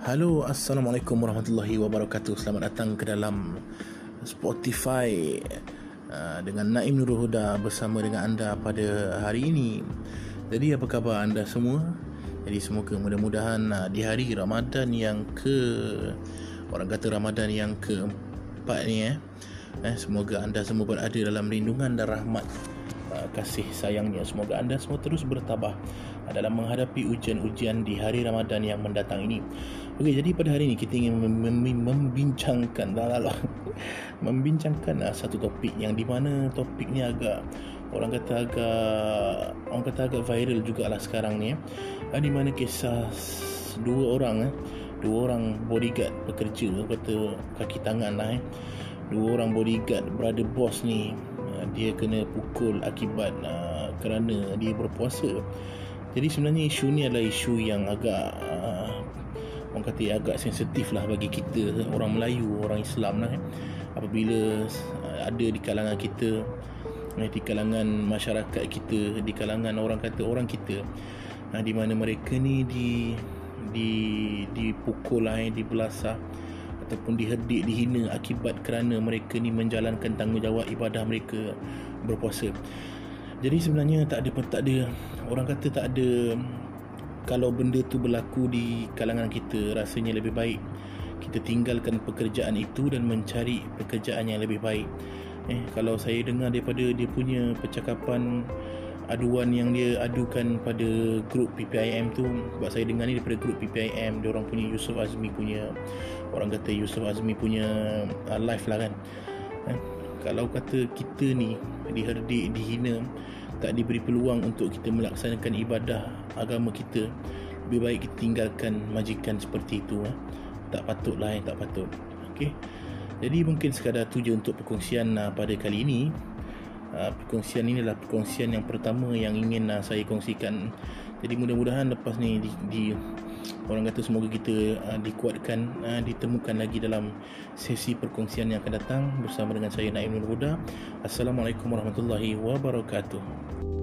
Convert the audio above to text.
Halo, Assalamualaikum warahmatullahi wabarakatuh. Selamat datang ke dalam Spotify uh, dengan Naim Nurul Huda bersama dengan anda pada hari ini. Jadi apa khabar anda semua? Jadi semoga mudah-mudahan uh, di hari Ramadan yang ke orang kata Ramadan yang keempat ni eh, eh semoga anda semua berada dalam lindungan dan rahmat kasih sayangnya. Semoga anda semua terus bertabah dalam menghadapi ujian-ujian di hari Ramadan yang mendatang ini. Okey, jadi pada hari ini kita ingin mem- mem- membincangkan lah, lah, membincangkan uh, satu topik yang di mana topik ni agak orang kata agak orang kata agak viral jugalah sekarang ni uh, di mana kisah dua orang eh, dua orang bodyguard bekerja kata kaki tangan lah eh. Dua orang bodyguard brother boss ni uh, dia kena pukul akibat uh, kerana dia berpuasa jadi sebenarnya isu ni adalah isu yang agak uh, orang kata agak sensitif lah bagi kita orang Melayu, orang Islam lah eh. Apabila uh, ada di kalangan kita eh, di kalangan masyarakat kita, di kalangan orang kata orang kita uh, di mana mereka ni di di dipukul lah eh, dibelasah ataupun diherdik, dihina akibat kerana mereka ni menjalankan tanggungjawab ibadah mereka berpuasa. Jadi sebenarnya tak ada tak ada orang kata tak ada kalau benda tu berlaku di kalangan kita rasanya lebih baik kita tinggalkan pekerjaan itu dan mencari pekerjaan yang lebih baik. Eh kalau saya dengar daripada dia punya percakapan aduan yang dia adukan pada grup PPIM tu sebab saya dengar ni daripada grup PPIM dia orang punya Yusof Azmi punya orang kata Yusof Azmi punya uh, live lah kan eh, kalau kata kita ni diherdik, dihina tak diberi peluang untuk kita melaksanakan ibadah agama kita lebih baik kita tinggalkan majikan seperti itu eh. tak patut lah eh, tak patut okay. jadi mungkin sekadar tu je untuk perkongsian uh, pada kali ini uh, perkongsian ini adalah perkongsian yang pertama yang ingin uh, saya kongsikan. Jadi mudah-mudahan lepas ni di, di orang kata semoga kita uh, dikuatkan uh, ditemukan lagi dalam sesi perkongsian yang akan datang bersama dengan saya Naim Nurul Huda Assalamualaikum warahmatullahi wabarakatuh